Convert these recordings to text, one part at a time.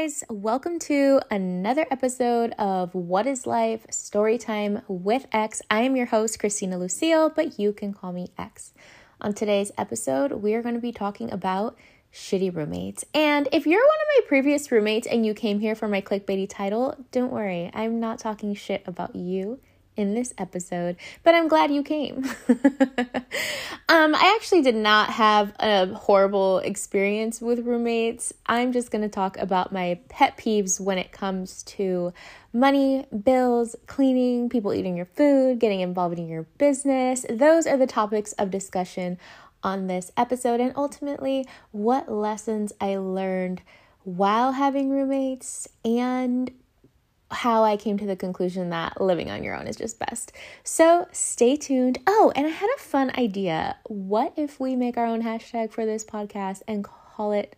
guys. Welcome to another episode of What is Life Storytime with X. I am your host, Christina Lucille, but you can call me X. On today's episode, we are going to be talking about shitty roommates. And if you're one of my previous roommates and you came here for my clickbaity title, don't worry, I'm not talking shit about you in this episode, but I'm glad you came. um, I actually did not have a horrible experience with roommates. I'm just going to talk about my pet peeves when it comes to money, bills, cleaning, people eating your food, getting involved in your business. Those are the topics of discussion on this episode, and ultimately, what lessons I learned while having roommates and how I came to the conclusion that living on your own is just best. So stay tuned. Oh, and I had a fun idea. What if we make our own hashtag for this podcast and call it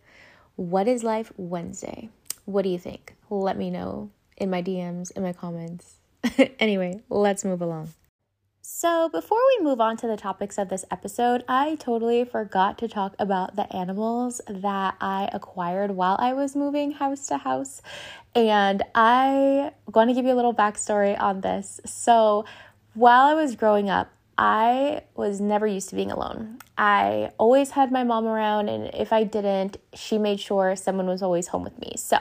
What is Life Wednesday? What do you think? Let me know in my DMs, in my comments. anyway, let's move along. So, before we move on to the topics of this episode, I totally forgot to talk about the animals that I acquired while I was moving house to house. And I want to give you a little backstory on this. So, while I was growing up, I was never used to being alone. I always had my mom around, and if I didn't, she made sure someone was always home with me. So,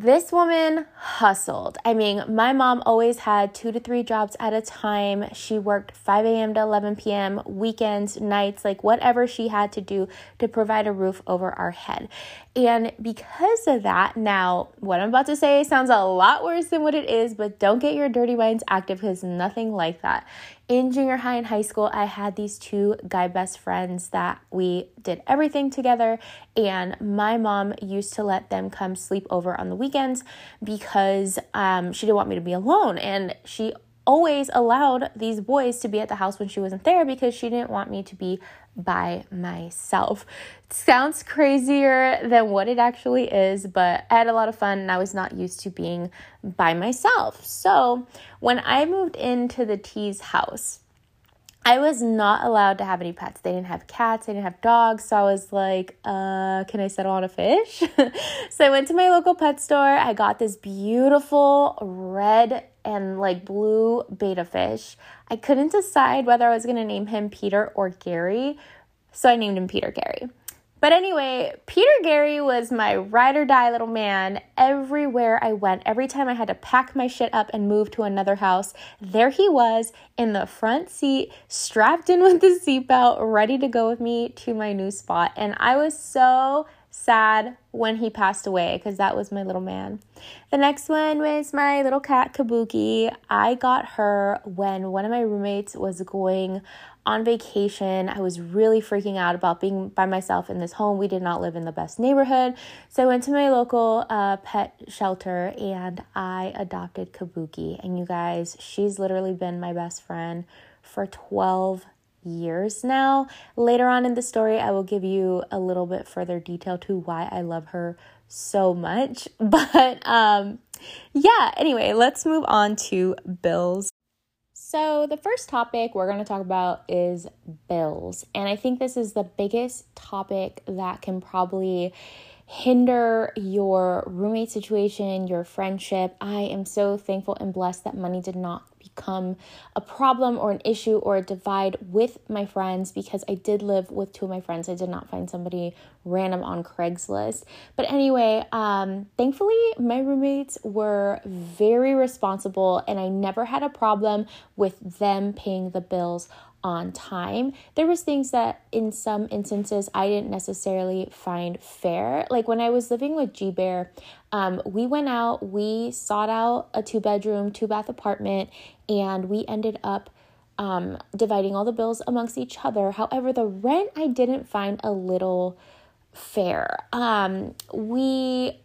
this woman hustled. I mean, my mom always had two to three jobs at a time. She worked 5 a.m. to 11 p.m., weekends, nights, like whatever she had to do to provide a roof over our head. And because of that, now what I'm about to say sounds a lot worse than what it is, but don't get your dirty minds active because nothing like that in junior high and high school, I had these two guy best friends that we did everything together. And my mom used to let them come sleep over on the weekends because um, she didn't want me to be alone. And she always allowed these boys to be at the house when she wasn't there because she didn't want me to be by myself. It sounds crazier than what it actually is, but I had a lot of fun and I was not used to being by myself. So, when I moved into the T's house, I was not allowed to have any pets. They didn't have cats, they didn't have dogs. So I was like, uh, can I settle on a fish? so I went to my local pet store. I got this beautiful red and like blue betta fish. I couldn't decide whether I was going to name him Peter or Gary, so I named him Peter Gary. But anyway, Peter Gary was my ride or die little man everywhere I went. Every time I had to pack my shit up and move to another house, there he was in the front seat, strapped in with the seatbelt, ready to go with me to my new spot. And I was so sad when he passed away because that was my little man. The next one was my little cat Kabuki. I got her when one of my roommates was going on vacation. I was really freaking out about being by myself in this home. We did not live in the best neighborhood. So I went to my local uh, pet shelter and I adopted Kabuki. And you guys, she's literally been my best friend for 12 years now. Later on in the story, I will give you a little bit further detail to why I love her so much. But um yeah, anyway, let's move on to bills. So, the first topic we're going to talk about is bills. And I think this is the biggest topic that can probably hinder your roommate situation, your friendship. I am so thankful and blessed that money did not become a problem or an issue or a divide with my friends because I did live with two of my friends. I did not find somebody random on Craigslist. But anyway, um, thankfully, my roommates were very responsible and I never had a problem with them paying the bills on time. There was things that in some instances I didn't necessarily find fair. Like when I was living with G Bear, um, we went out, we sought out a two bedroom, two bath apartment, and we ended up um, dividing all the bills amongst each other. However, the rent I didn't find a little fair. Um, we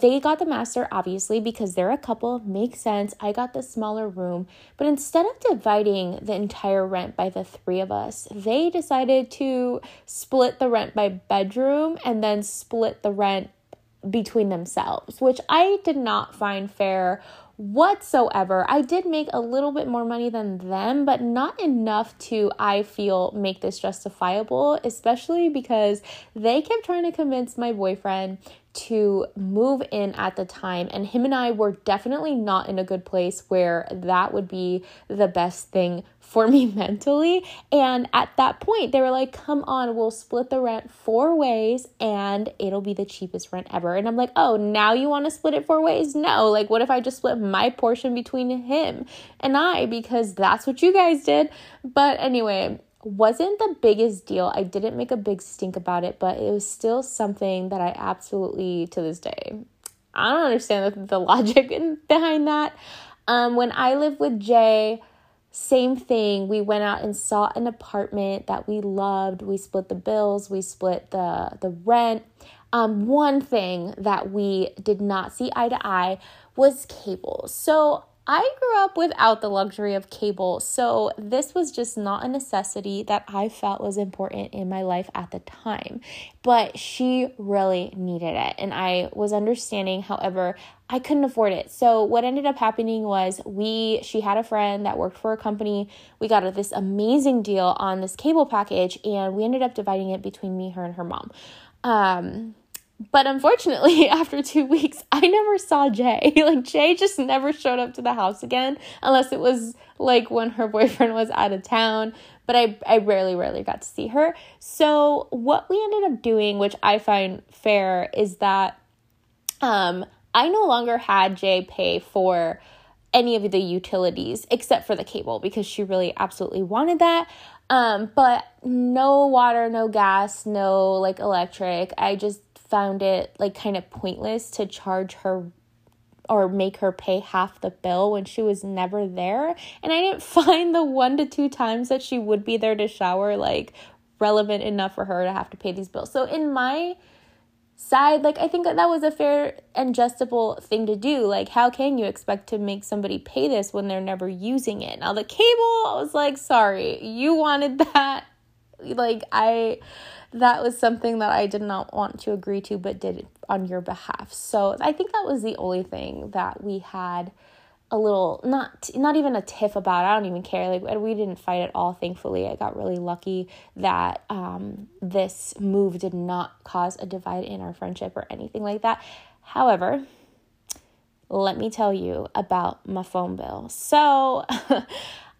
they got the master obviously because they're a couple makes sense. I got the smaller room. But instead of dividing the entire rent by the three of us they decided to split the rent by bedroom and then split the rent between themselves which i did not find fair whatsoever. I did make a little bit more money than them, but not enough to, I feel, make this justifiable, especially because they kept trying to convince my boyfriend to move in at the time. And him and I were definitely not in a good place where that would be the best thing for me mentally. And at that point, they were like, come on, we'll split the rent four ways and it'll be the cheapest rent ever. And I'm like, oh, now you want to split it four ways? No. Like, what if I just split my portion between him and I? Because that's what you guys did. But anyway, wasn't the biggest deal. I didn't make a big stink about it, but it was still something that I absolutely, to this day, I don't understand the, the logic in, behind that. Um, when I lived with Jay, same thing. We went out and saw an apartment that we loved. We split the bills, we split the the rent. Um, one thing that we did not see eye to eye was cable. So I grew up without the luxury of cable, so this was just not a necessity that I felt was important in my life at the time. But she really needed it, and I was understanding. However, I couldn't afford it. So what ended up happening was we she had a friend that worked for a company. We got this amazing deal on this cable package, and we ended up dividing it between me, her, and her mom. Um, but unfortunately, after two weeks, I never saw Jay. Like, Jay just never showed up to the house again, unless it was like when her boyfriend was out of town. But I, I rarely, rarely got to see her. So, what we ended up doing, which I find fair, is that um, I no longer had Jay pay for any of the utilities except for the cable because she really absolutely wanted that. Um, but no water, no gas, no like electric. I just found it like kind of pointless to charge her or make her pay half the bill when she was never there. And I didn't find the one to two times that she would be there to shower like relevant enough for her to have to pay these bills. So in my side, like I think that that was a fair and justable thing to do. Like how can you expect to make somebody pay this when they're never using it? Now the cable, I was like, sorry, you wanted that. Like I that was something that I did not want to agree to, but did on your behalf. So I think that was the only thing that we had a little not not even a tiff about. I don't even care. Like we didn't fight at all. Thankfully, I got really lucky that um, this move did not cause a divide in our friendship or anything like that. However, let me tell you about my phone bill. So.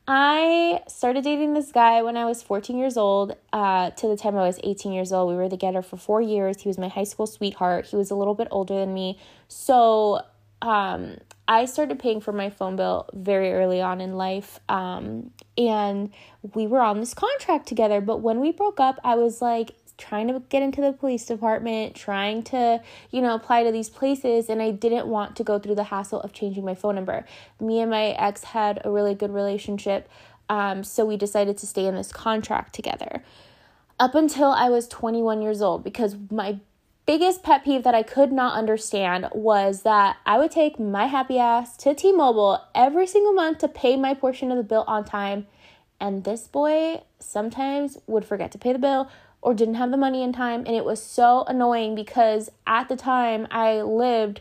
I started dating this guy when I was 14 years old uh, to the time I was 18 years old. We were together for four years. He was my high school sweetheart. He was a little bit older than me. So um, I started paying for my phone bill very early on in life. Um, and we were on this contract together. But when we broke up, I was like, trying to get into the police department, trying to, you know, apply to these places, and I didn't want to go through the hassle of changing my phone number. Me and my ex had a really good relationship, um, so we decided to stay in this contract together. Up until I was 21 years old, because my biggest pet peeve that I could not understand was that I would take my happy ass to T Mobile every single month to pay my portion of the bill on time. And this boy sometimes would forget to pay the bill, or didn't have the money in time. And it was so annoying because at the time I lived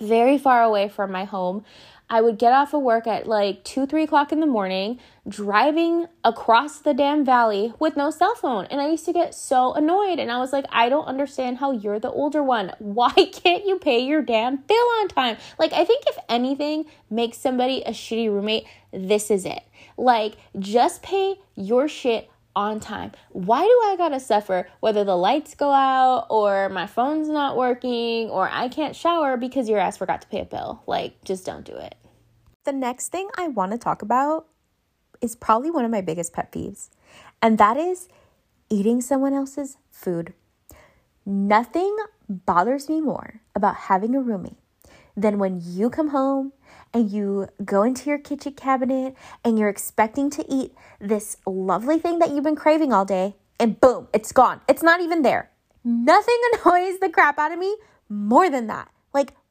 very far away from my home. I would get off of work at like 2, 3 o'clock in the morning, driving across the damn valley with no cell phone. And I used to get so annoyed. And I was like, I don't understand how you're the older one. Why can't you pay your damn bill on time? Like, I think if anything makes somebody a shitty roommate, this is it. Like, just pay your shit on time. Why do I gotta suffer whether the lights go out or my phone's not working or I can't shower because your ass forgot to pay a bill? Like, just don't do it. The next thing I wanna talk about is probably one of my biggest pet peeves, and that is eating someone else's food. Nothing bothers me more about having a roommate than when you come home and you go into your kitchen cabinet and you're expecting to eat this lovely thing that you've been craving all day, and boom, it's gone. It's not even there. Nothing annoys the crap out of me more than that.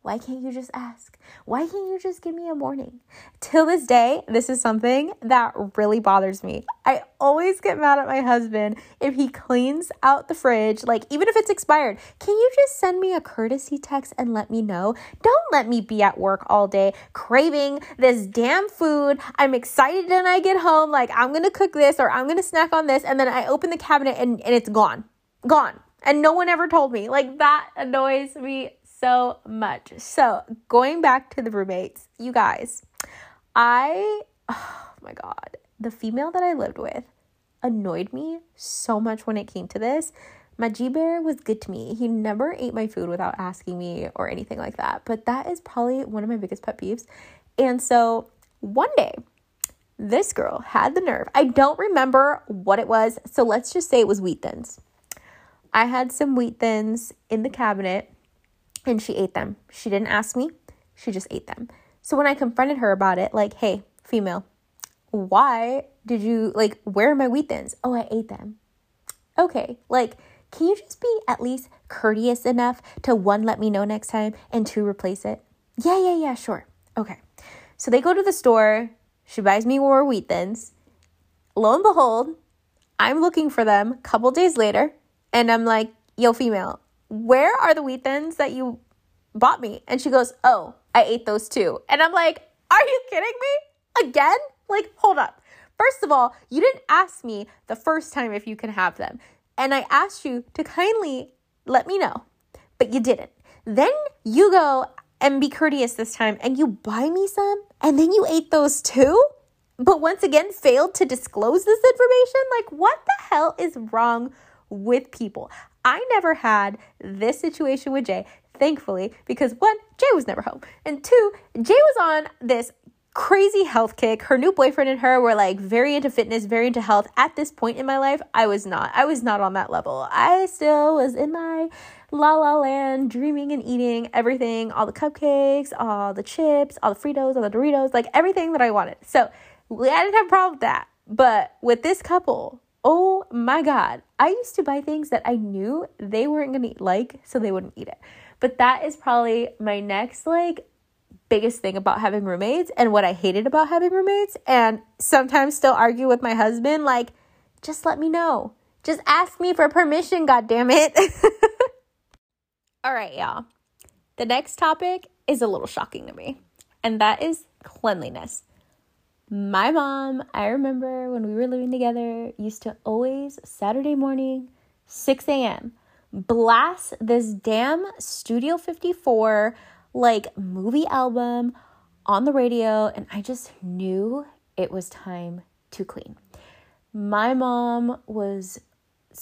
Why can't you just ask? Why can't you just give me a morning? Till this day, this is something that really bothers me. I always get mad at my husband if he cleans out the fridge, like even if it's expired. Can you just send me a courtesy text and let me know? Don't let me be at work all day craving this damn food. I'm excited when I get home, like I'm gonna cook this or I'm gonna snack on this, and then I open the cabinet and, and it's gone. Gone. And no one ever told me. Like that annoys me so much. So, going back to the roommates, you guys, I, oh my God, the female that I lived with annoyed me so much when it came to this. My Bear was good to me. He never ate my food without asking me or anything like that. But that is probably one of my biggest pet peeves. And so one day, this girl had the nerve. I don't remember what it was. So let's just say it was wheat thins. I had some wheat thins in the cabinet and she ate them. She didn't ask me, she just ate them. So when I confronted her about it, like, hey, female, why did you, like, where are my wheat thins? Oh, I ate them. Okay, like, can you just be at least courteous enough to one, let me know next time, and two, replace it? Yeah, yeah, yeah, sure. Okay. So they go to the store. She buys me more wheat thins. Lo and behold, I'm looking for them a couple days later, and I'm like, yo, female, where are the wheat thins that you bought me? And she goes, oh, I ate those too. And I'm like, are you kidding me? Again? Like, hold up. First of all, you didn't ask me the first time if you can have them. And I asked you to kindly let me know, but you didn't. Then you go and be courteous this time and you buy me some and then you ate those too? But once again, failed to disclose this information? Like, what the hell is wrong with people? I never had this situation with Jay, thankfully, because one, Jay was never home, and two, Jay was on this crazy health kick. Her new boyfriend and her were like very into fitness, very into health. At this point in my life, I was not. I was not on that level. I still was in my la la land, dreaming and eating everything, all the cupcakes, all the chips, all the Fritos, all the Doritos, like everything that I wanted. So I didn't have a problem with that. But with this couple, Oh my God. I used to buy things that I knew they weren't going to like, so they wouldn't eat it. But that is probably my next, like, biggest thing about having roommates and what I hated about having roommates. And sometimes still argue with my husband, like, just let me know. Just ask me for permission, God damn it. All right, y'all. The next topic is a little shocking to me, and that is cleanliness. My mom, I remember when we were living together, used to always, Saturday morning, 6 a.m., blast this damn Studio 54 like movie album on the radio, and I just knew it was time to clean. My mom was,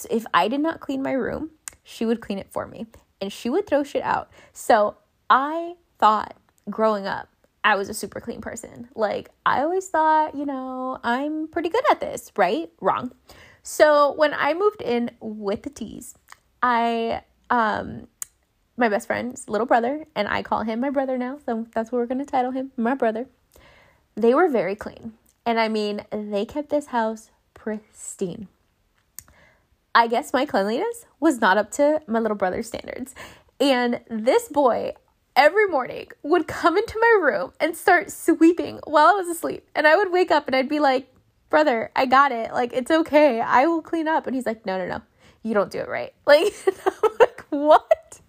if I did not clean my room, she would clean it for me and she would throw shit out. So I thought growing up I was a super clean person. Like, I always thought, you know, I'm pretty good at this, right? Wrong. So, when I moved in with the T's, I, um, my best friend's little brother, and I call him my brother now, so that's what we're gonna title him, my brother. They were very clean. And I mean, they kept this house pristine. I guess my cleanliness was not up to my little brother's standards. And this boy, every morning would come into my room and start sweeping while I was asleep. And I would wake up and I'd be like, brother, I got it. Like, it's okay. I will clean up. And he's like, no, no, no. You don't do it right. Like, I'm like, what?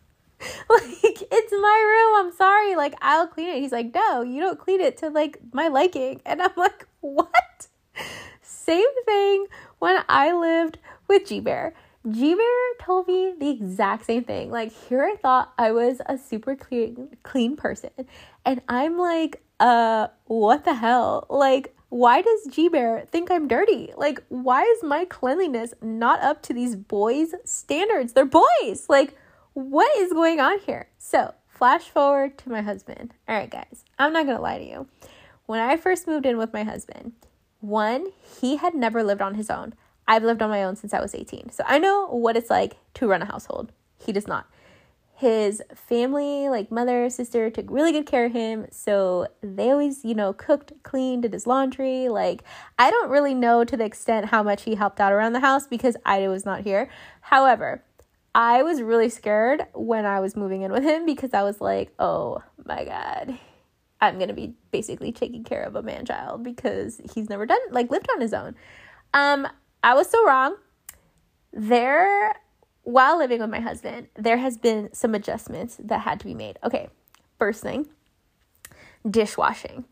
Like, it's my room. I'm sorry. Like, I'll clean it. He's like, no, you don't clean it to like my liking. And I'm like, what? Same thing when I lived with G Bear. G Bear told me the exact same thing. Like, here I thought I was a super clean, clean person. And I'm like, uh, what the hell? Like, why does G Bear think I'm dirty? Like, why is my cleanliness not up to these boys' standards? They're boys. Like, what is going on here? So, flash forward to my husband. All right, guys, I'm not gonna lie to you. When I first moved in with my husband, one, he had never lived on his own. I've lived on my own since I was 18. So I know what it's like to run a household. He does not. His family, like mother, sister, took really good care of him. So they always, you know, cooked, cleaned, did his laundry. Like, I don't really know to the extent how much he helped out around the house because I was not here. However, I was really scared when I was moving in with him because I was like, oh my God, I'm going to be basically taking care of a man child because he's never done, like, lived on his own. Um, I was so wrong. There, while living with my husband, there has been some adjustments that had to be made. Okay, first thing dishwashing.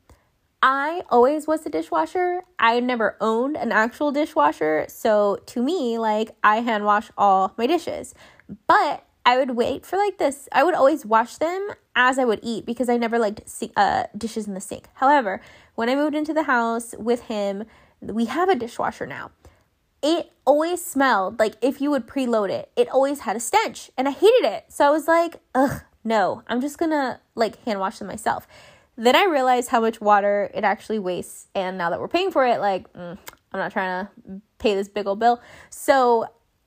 I always was a dishwasher. I never owned an actual dishwasher. So to me, like I hand wash all my dishes. But I would wait for like this. I would always wash them as I would eat because I never liked uh, dishes in the sink. However, when I moved into the house with him, we have a dishwasher now. It always smelled like if you would preload it, it always had a stench and I hated it. So I was like, ugh, no, I'm just gonna like hand wash them myself. Then I realized how much water it actually wastes. And now that we're paying for it, like, mm, I'm not trying to pay this big old bill. So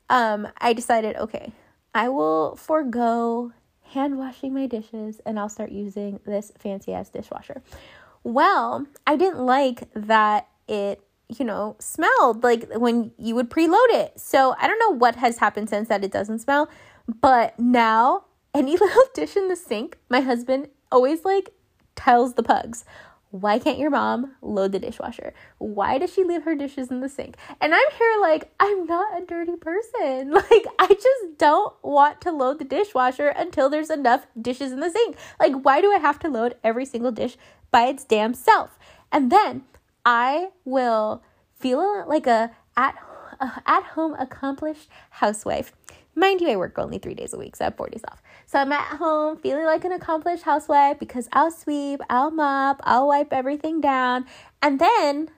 um, I decided, okay, I will forego hand washing my dishes and I'll start using this fancy ass dishwasher. Well, I didn't like that it, you know, smelled like when you would preload it. So I don't know what has happened since that it doesn't smell, but now any little dish in the sink, my husband always like tells the pugs, why can't your mom load the dishwasher? Why does she leave her dishes in the sink? And I'm here like, I'm not a dirty person. Like, I just don't want to load the dishwasher until there's enough dishes in the sink. Like, why do I have to load every single dish by its damn self? And then I will feel like a at at home accomplished housewife. Mind you, I work only three days a week, so I have four days off. So I'm at home feeling like an accomplished housewife because I'll sweep, I'll mop, I'll wipe everything down. And then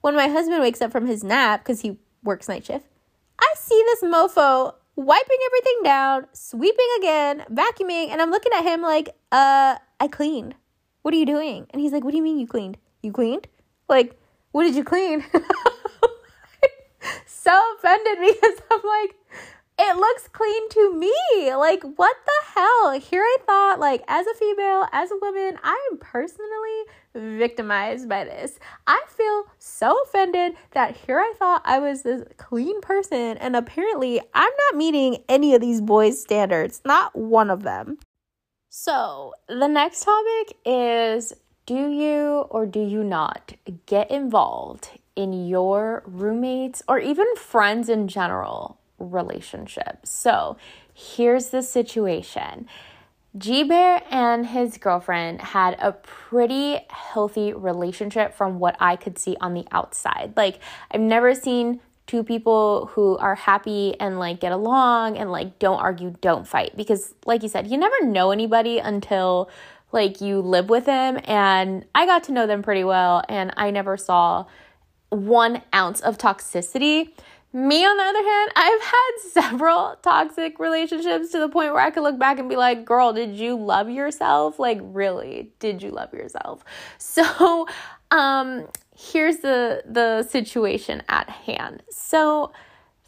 when my husband wakes up from his nap because he works night shift, I see this mofo wiping everything down, sweeping again, vacuuming, and I'm looking at him like, uh, I cleaned. What are you doing? And he's like, What do you mean you cleaned? You cleaned? Like, what did you clean? so offended because I'm like, it looks clean to me. Like, what the hell? Here I thought, like, as a female, as a woman, I am personally victimized by this. I feel so offended that here I thought I was this clean person, and apparently I'm not meeting any of these boys' standards, not one of them. So, the next topic is do you or do you not get involved in your roommates or even friends in general relationship. So here's the situation. G Bear and his girlfriend had a pretty healthy relationship from what I could see on the outside. Like, I've never seen two people who are happy and like get along and like don't argue, don't fight. Because, like you said, you never know anybody until like you live with them. And I got to know them pretty well, and I never saw one ounce of toxicity. Me, on the other hand, I've had several toxic relationships to the point where I could look back and be like, girl, did you love yourself? Like, really, did you love yourself? So, um, here's the the situation at hand. So,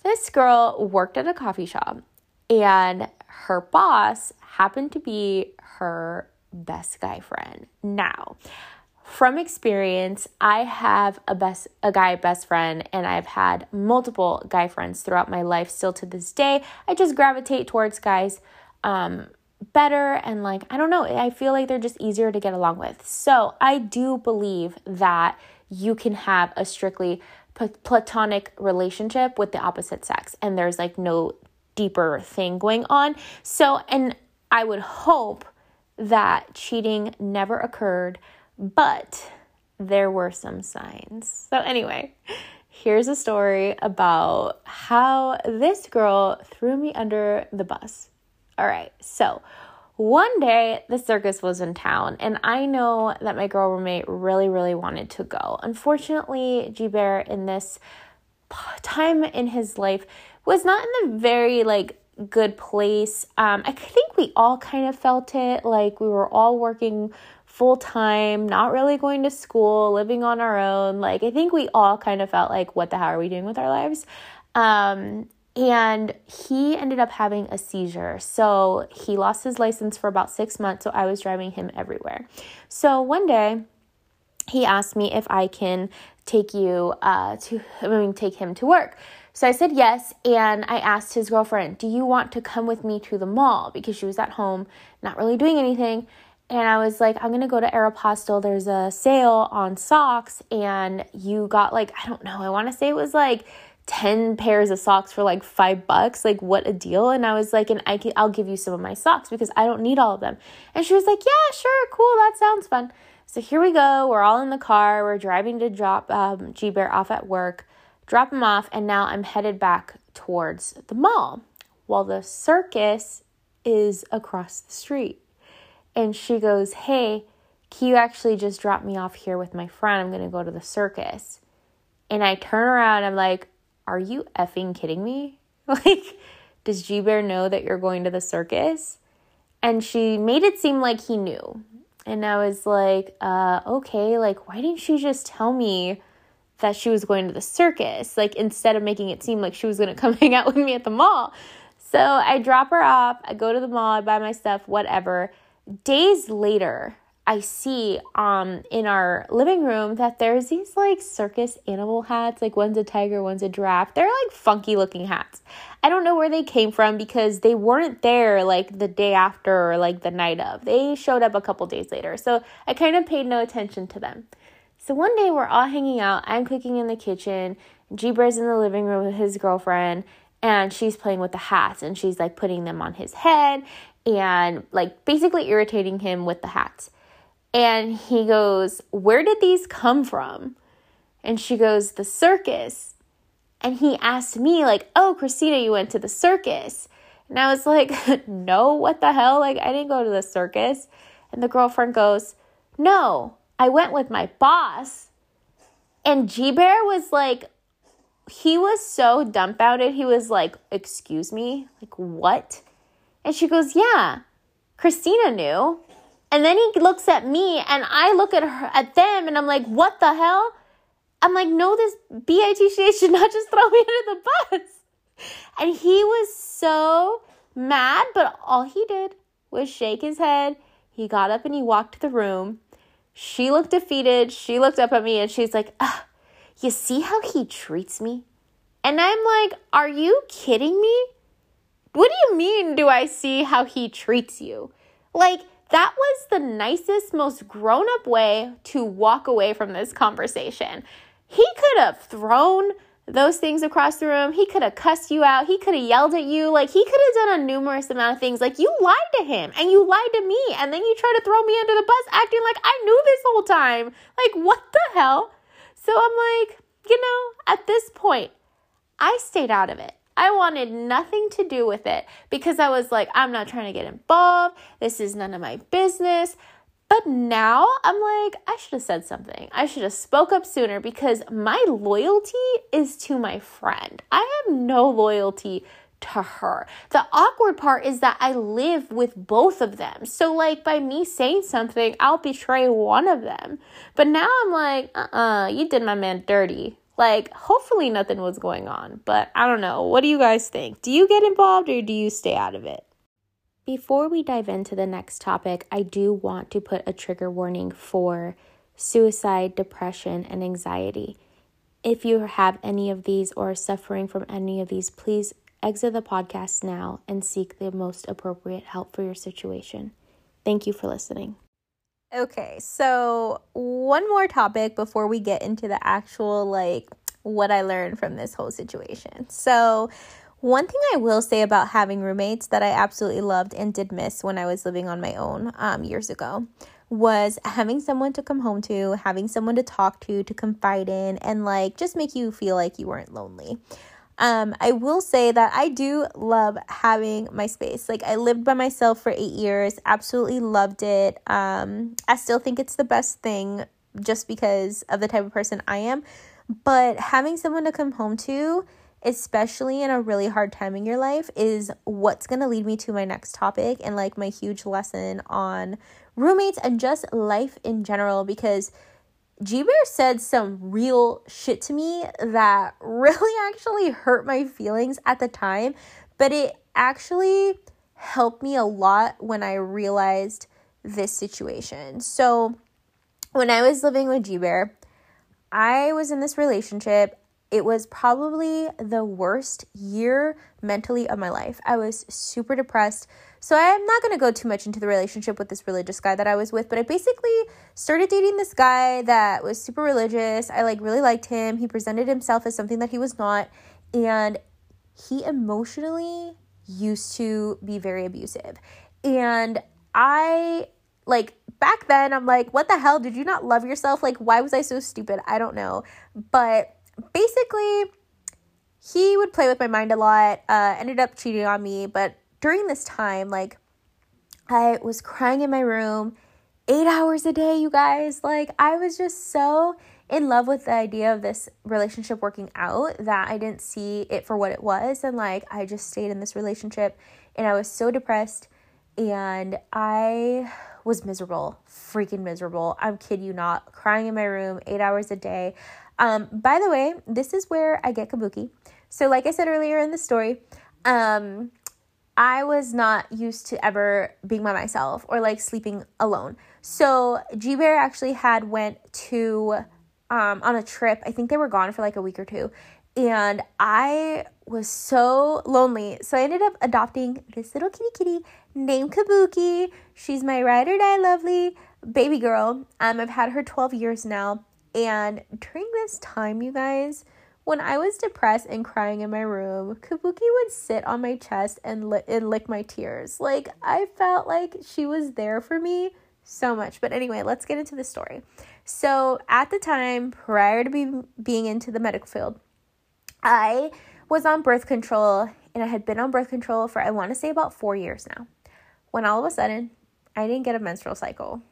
this girl worked at a coffee shop and her boss happened to be her best guy friend. Now, from experience, I have a best a guy best friend and I've had multiple guy friends throughout my life still to this day. I just gravitate towards guys um better and like I don't know, I feel like they're just easier to get along with. So, I do believe that you can have a strictly platonic relationship with the opposite sex and there's like no deeper thing going on. So, and I would hope that cheating never occurred but there were some signs. So, anyway, here's a story about how this girl threw me under the bus. All right, so one day the circus was in town, and I know that my girl roommate really, really wanted to go. Unfortunately, G Bear in this time in his life was not in the very like good place. Um, I think we all kind of felt it. Like we were all working full time, not really going to school, living on our own. Like, I think we all kind of felt like, what the hell are we doing with our lives? Um, and he ended up having a seizure. So he lost his license for about six months. So I was driving him everywhere. So one day, he asked me if I can take you uh, to, I mean, take him to work. So I said yes, and I asked his girlfriend, Do you want to come with me to the mall? Because she was at home, not really doing anything. And I was like, I'm gonna go to Aeropostale. There's a sale on socks, and you got like, I don't know, I wanna say it was like 10 pairs of socks for like five bucks. Like, what a deal. And I was like, and I can, I'll give you some of my socks because I don't need all of them. And she was like, yeah, sure, cool, that sounds fun. So here we go. We're all in the car. We're driving to drop um, G Bear off at work drop him off, and now I'm headed back towards the mall while the circus is across the street. And she goes, Hey, can you actually just drop me off here with my friend? I'm going to go to the circus. And I turn around, I'm like, Are you effing kidding me? Like, does G Bear know that you're going to the circus? And she made it seem like he knew. And I was like, uh, okay, like, why didn't you just tell me that she was going to the circus, like instead of making it seem like she was going to come hang out with me at the mall. So I drop her off, I go to the mall, I buy my stuff, whatever. Days later, I see um in our living room that there's these like circus animal hats, like one's a tiger, one's a giraffe. They're like funky looking hats. I don't know where they came from because they weren't there like the day after or like the night of. They showed up a couple days later. So I kind of paid no attention to them. So one day we're all hanging out. I'm cooking in the kitchen. Bear's in the living room with his girlfriend, and she's playing with the hats and she's like putting them on his head and like basically irritating him with the hats. And he goes, Where did these come from? And she goes, The circus. And he asked me, like, Oh, Christina, you went to the circus. And I was like, No, what the hell? Like, I didn't go to the circus. And the girlfriend goes, No, I went with my boss, and G Bear was like, he was so dumbfounded. He was like, Excuse me? Like, what? And she goes, Yeah, Christina knew. And then he looks at me, and I look at her, at them, and I'm like, What the hell? I'm like, No, this BIT should not just throw me under the bus. And he was so mad, but all he did was shake his head. He got up and he walked to the room she looked defeated. She looked up at me and she's like, You see how he treats me? And I'm like, Are you kidding me? What do you mean, do I see how he treats you? Like, that was the nicest, most grown up way to walk away from this conversation. He could have thrown those things across the room. He could have cussed you out. He could have yelled at you. Like he could have done a numerous amount of things. Like you lied to him and you lied to me. And then you try to throw me under the bus acting like I knew this whole time. Like what the hell? So I'm like, you know, at this point, I stayed out of it. I wanted nothing to do with it because I was like, I'm not trying to get involved. This is none of my business. But now I'm like, I should have said something. I should have spoke up sooner because my loyalty is to my friend. I have no loyalty to her. The awkward part is that I live with both of them. So, like, by me saying something, I'll betray one of them. But now I'm like, uh uh-uh, uh you did my man dirty. Like, hopefully nothing was going on. But I don't know. What do you guys think? Do you get involved or do you stay out of it? Before we dive into the next topic, I do want to put a trigger warning for suicide, depression, and anxiety. If you have any of these or are suffering from any of these, please exit the podcast now and seek the most appropriate help for your situation. Thank you for listening. Okay, so one more topic before we get into the actual, like, what I learned from this whole situation. So, one thing I will say about having roommates that I absolutely loved and did miss when I was living on my own um, years ago was having someone to come home to, having someone to talk to, to confide in, and like just make you feel like you weren't lonely. Um, I will say that I do love having my space. Like I lived by myself for eight years, absolutely loved it. Um, I still think it's the best thing just because of the type of person I am. But having someone to come home to especially in a really hard time in your life, is what's going to lead me to my next topic and like my huge lesson on roommates and just life in general because G Bear said some real shit to me that really actually hurt my feelings at the time, but it actually helped me a lot when I realized this situation. So, when I was living with G Bear, I was in this relationship. It was probably the worst year mentally of my life. I was super depressed. So I'm not going to go too much into the relationship with this religious guy that I was with, but I basically started dating this guy that was super religious. I like really liked him. He presented himself as something that he was not, and he emotionally used to be very abusive. And I like back then I'm like, what the hell? Did you not love yourself? Like, why was I so stupid? I don't know. But basically, he would play with my mind a lot, uh, ended up cheating on me. But during this time, like, I was crying in my room eight hours a day, you guys. Like, I was just so in love with the idea of this relationship working out that I didn't see it for what it was. And like, I just stayed in this relationship and I was so depressed and I was miserable, freaking miserable. I'm kid you not, crying in my room eight hours a day. Um, by the way, this is where I get kabuki. So, like I said earlier in the story, um, I was not used to ever being by myself or like sleeping alone. So G Bear actually had went to um, on a trip. I think they were gone for like a week or two, and I was so lonely. So I ended up adopting this little kitty kitty named Kabuki. She's my ride or die lovely baby girl. Um, I've had her 12 years now. And during this time, you guys, when I was depressed and crying in my room, Kabuki would sit on my chest and, li- and lick my tears. Like, I felt like she was there for me so much. But anyway, let's get into the story. So, at the time, prior to be- being into the medical field, I was on birth control and I had been on birth control for, I want to say, about four years now when all of a sudden I didn't get a menstrual cycle.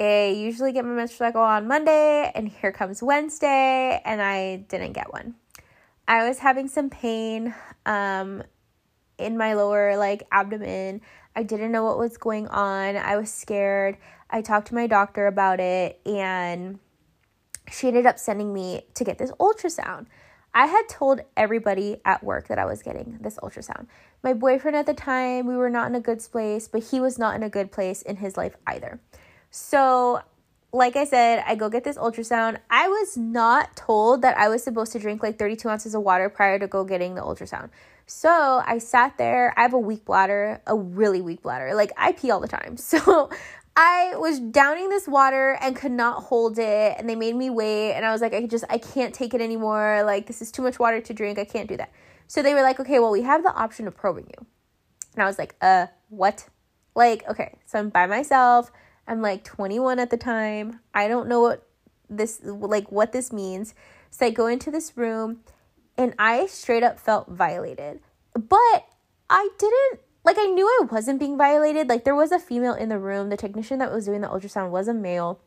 I usually get my menstrual cycle on Monday, and here comes Wednesday, and I didn't get one. I was having some pain um, in my lower like abdomen. I didn't know what was going on. I was scared. I talked to my doctor about it, and she ended up sending me to get this ultrasound. I had told everybody at work that I was getting this ultrasound. My boyfriend at the time, we were not in a good place, but he was not in a good place in his life either. So, like I said, I go get this ultrasound. I was not told that I was supposed to drink like 32 ounces of water prior to go getting the ultrasound. So I sat there. I have a weak bladder, a really weak bladder. Like I pee all the time. So I was downing this water and could not hold it and they made me wait and I was like I just I can't take it anymore. Like this is too much water to drink. I can't do that. So they were like, "Okay, well, we have the option of probing you." And I was like, "Uh, what?" Like, okay, so I'm by myself. I'm like 21 at the time. I don't know what this like what this means. So I go into this room and I straight up felt violated. But I didn't like I knew I wasn't being violated. Like there was a female in the room. The technician that was doing the ultrasound was a male.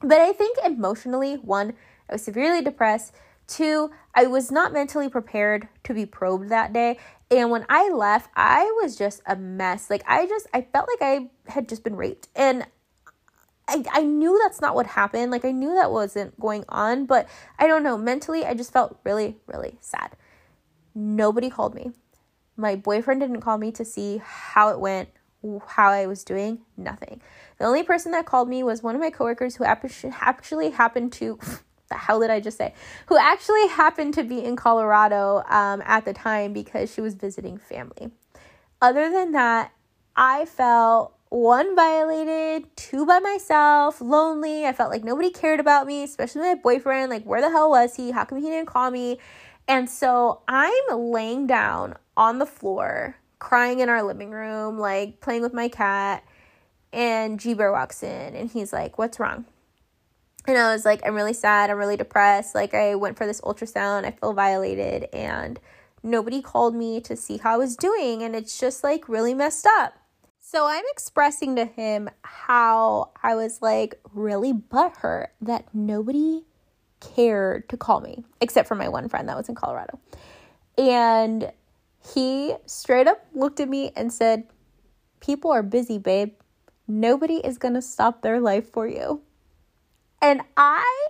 But I think emotionally, one, I was severely depressed. Two, I was not mentally prepared to be probed that day. And when I left, I was just a mess. Like I just I felt like I had just been raped. And I, I knew that's not what happened. Like I knew that wasn't going on, but I don't know. Mentally, I just felt really, really sad. Nobody called me. My boyfriend didn't call me to see how it went, how I was doing, nothing. The only person that called me was one of my coworkers who actually happened to the hell did I just say? Who actually happened to be in Colorado um, at the time because she was visiting family. Other than that, I felt one violated, two by myself, lonely. I felt like nobody cared about me, especially my boyfriend. Like, where the hell was he? How come he didn't call me? And so I'm laying down on the floor, crying in our living room, like playing with my cat. And G Bear walks in and he's like, What's wrong? And I was like, I'm really sad. I'm really depressed. Like, I went for this ultrasound. I feel violated. And nobody called me to see how I was doing. And it's just like really messed up. So I'm expressing to him how I was like really butthurt that nobody cared to call me, except for my one friend that was in Colorado. And he straight up looked at me and said, People are busy, babe. Nobody is going to stop their life for you. And I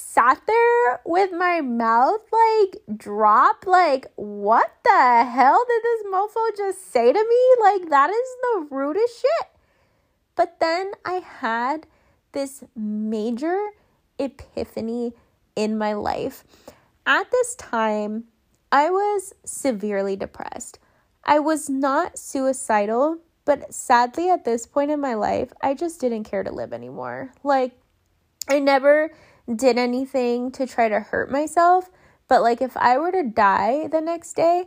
sat there with my mouth like dropped, like, what the hell did this mofo just say to me? Like, that is the rudest shit. But then I had this major epiphany in my life. At this time, I was severely depressed. I was not suicidal, but sadly, at this point in my life, I just didn't care to live anymore. Like, I never did anything to try to hurt myself, but like, if I were to die the next day,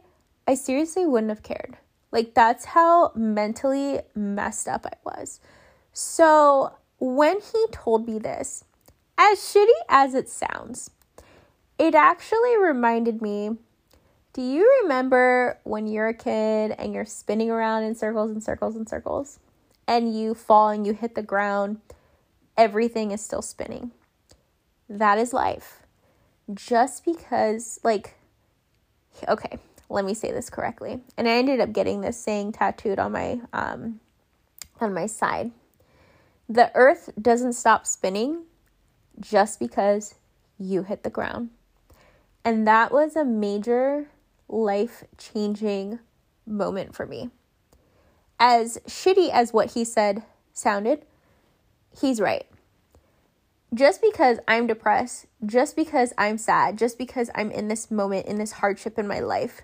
I seriously wouldn't have cared. Like, that's how mentally messed up I was. So, when he told me this, as shitty as it sounds, it actually reminded me do you remember when you're a kid and you're spinning around in circles and circles and circles and you fall and you hit the ground? Everything is still spinning. That is life. Just because, like, okay, let me say this correctly. And I ended up getting this saying tattooed on my um on my side. The earth doesn't stop spinning just because you hit the ground. And that was a major life changing moment for me. As shitty as what he said sounded, he's right. Just because I'm depressed, just because I'm sad, just because I'm in this moment, in this hardship in my life,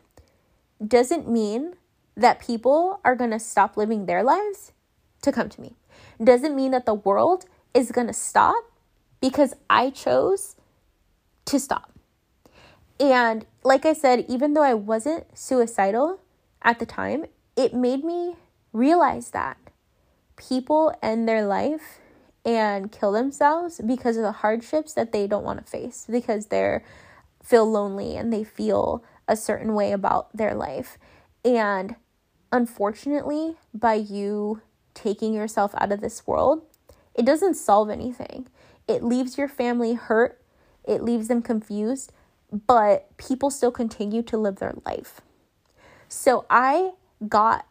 doesn't mean that people are going to stop living their lives to come to me. Doesn't mean that the world is going to stop because I chose to stop. And like I said, even though I wasn't suicidal at the time, it made me realize that people end their life and kill themselves because of the hardships that they don't want to face because they're feel lonely and they feel a certain way about their life. And unfortunately, by you taking yourself out of this world, it doesn't solve anything. It leaves your family hurt, it leaves them confused, but people still continue to live their life. So I got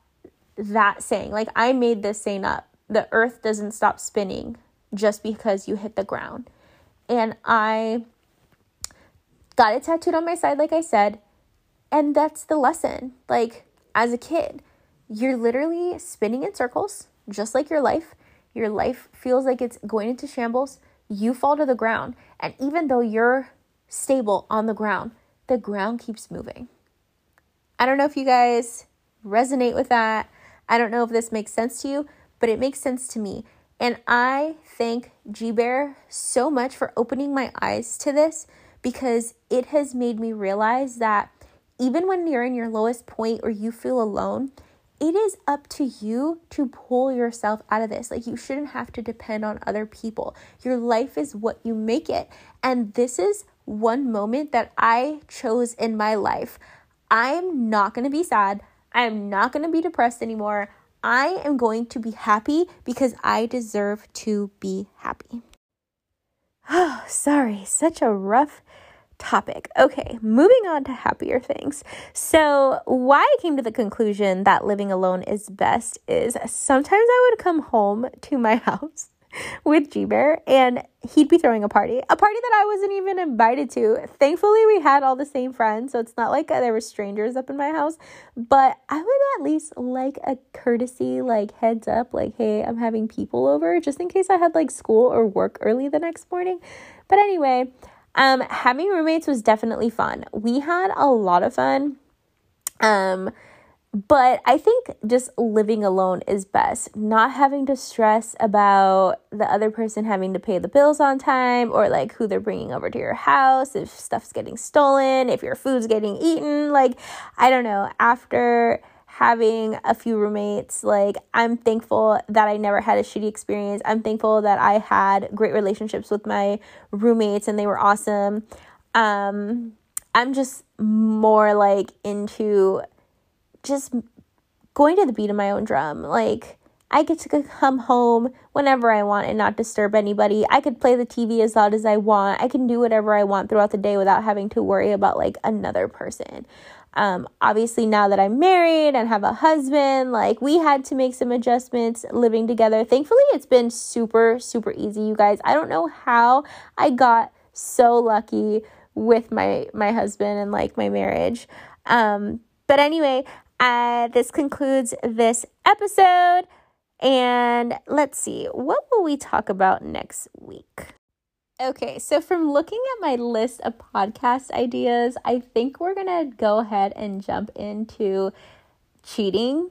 that saying, like I made this saying up. The earth doesn't stop spinning just because you hit the ground. And I got it tattooed on my side, like I said. And that's the lesson. Like, as a kid, you're literally spinning in circles, just like your life. Your life feels like it's going into shambles. You fall to the ground. And even though you're stable on the ground. The ground keeps moving. I don't know if you guys resonate with that. I don't know if this makes sense to you, but it makes sense to me. And I thank G Bear so much for opening my eyes to this because it has made me realize that even when you're in your lowest point or you feel alone, it is up to you to pull yourself out of this. Like, you shouldn't have to depend on other people. Your life is what you make it. And this is one moment that I chose in my life. I'm not to be sad. I'm not to be depressed anymore. I am going to be happy because I deserve to be happy. Oh, sorry, such a rough topic. Okay, moving on to happier things. So, why I came to the conclusion that living alone is best is sometimes I would come home to my house with G Bear and he'd be throwing a party, a party that I wasn't even invited to. Thankfully, we had all the same friends, so it's not like there were strangers up in my house, but I would at least like a courtesy, like heads up, like, hey, I'm having people over just in case I had like school or work early the next morning. But anyway, um, having roommates was definitely fun. We had a lot of fun. Um, but I think just living alone is best. Not having to stress about the other person having to pay the bills on time or like who they're bringing over to your house, if stuff's getting stolen, if your food's getting eaten. Like, I don't know. After having a few roommates, like, I'm thankful that I never had a shitty experience. I'm thankful that I had great relationships with my roommates and they were awesome. Um, I'm just more like into just going to the beat of my own drum. Like, I get to come home whenever I want and not disturb anybody. I could play the TV as loud as I want. I can do whatever I want throughout the day without having to worry about like another person. Um, obviously, now that I'm married and have a husband, like we had to make some adjustments living together. Thankfully, it's been super, super easy, you guys. I don't know how I got so lucky with my my husband and like my marriage. Um, but anyway, uh, this concludes this episode. And let's see, what will we talk about next week? Okay, so from looking at my list of podcast ideas, I think we're gonna go ahead and jump into cheating.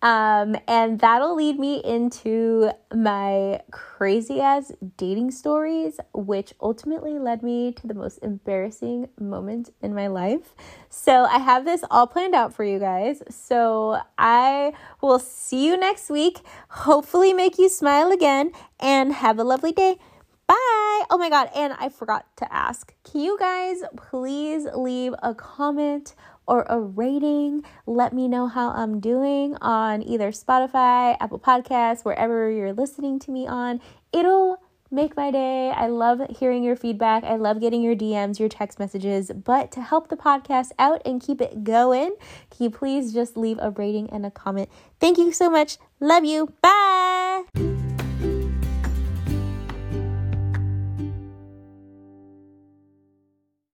Um, and that'll lead me into my crazy ass dating stories, which ultimately led me to the most embarrassing moment in my life. So I have this all planned out for you guys. So I will see you next week. Hopefully, make you smile again and have a lovely day. Bye. Oh my God. And I forgot to ask can you guys please leave a comment or a rating? Let me know how I'm doing on either Spotify, Apple Podcasts, wherever you're listening to me on. It'll make my day. I love hearing your feedback. I love getting your DMs, your text messages. But to help the podcast out and keep it going, can you please just leave a rating and a comment? Thank you so much. Love you. Bye.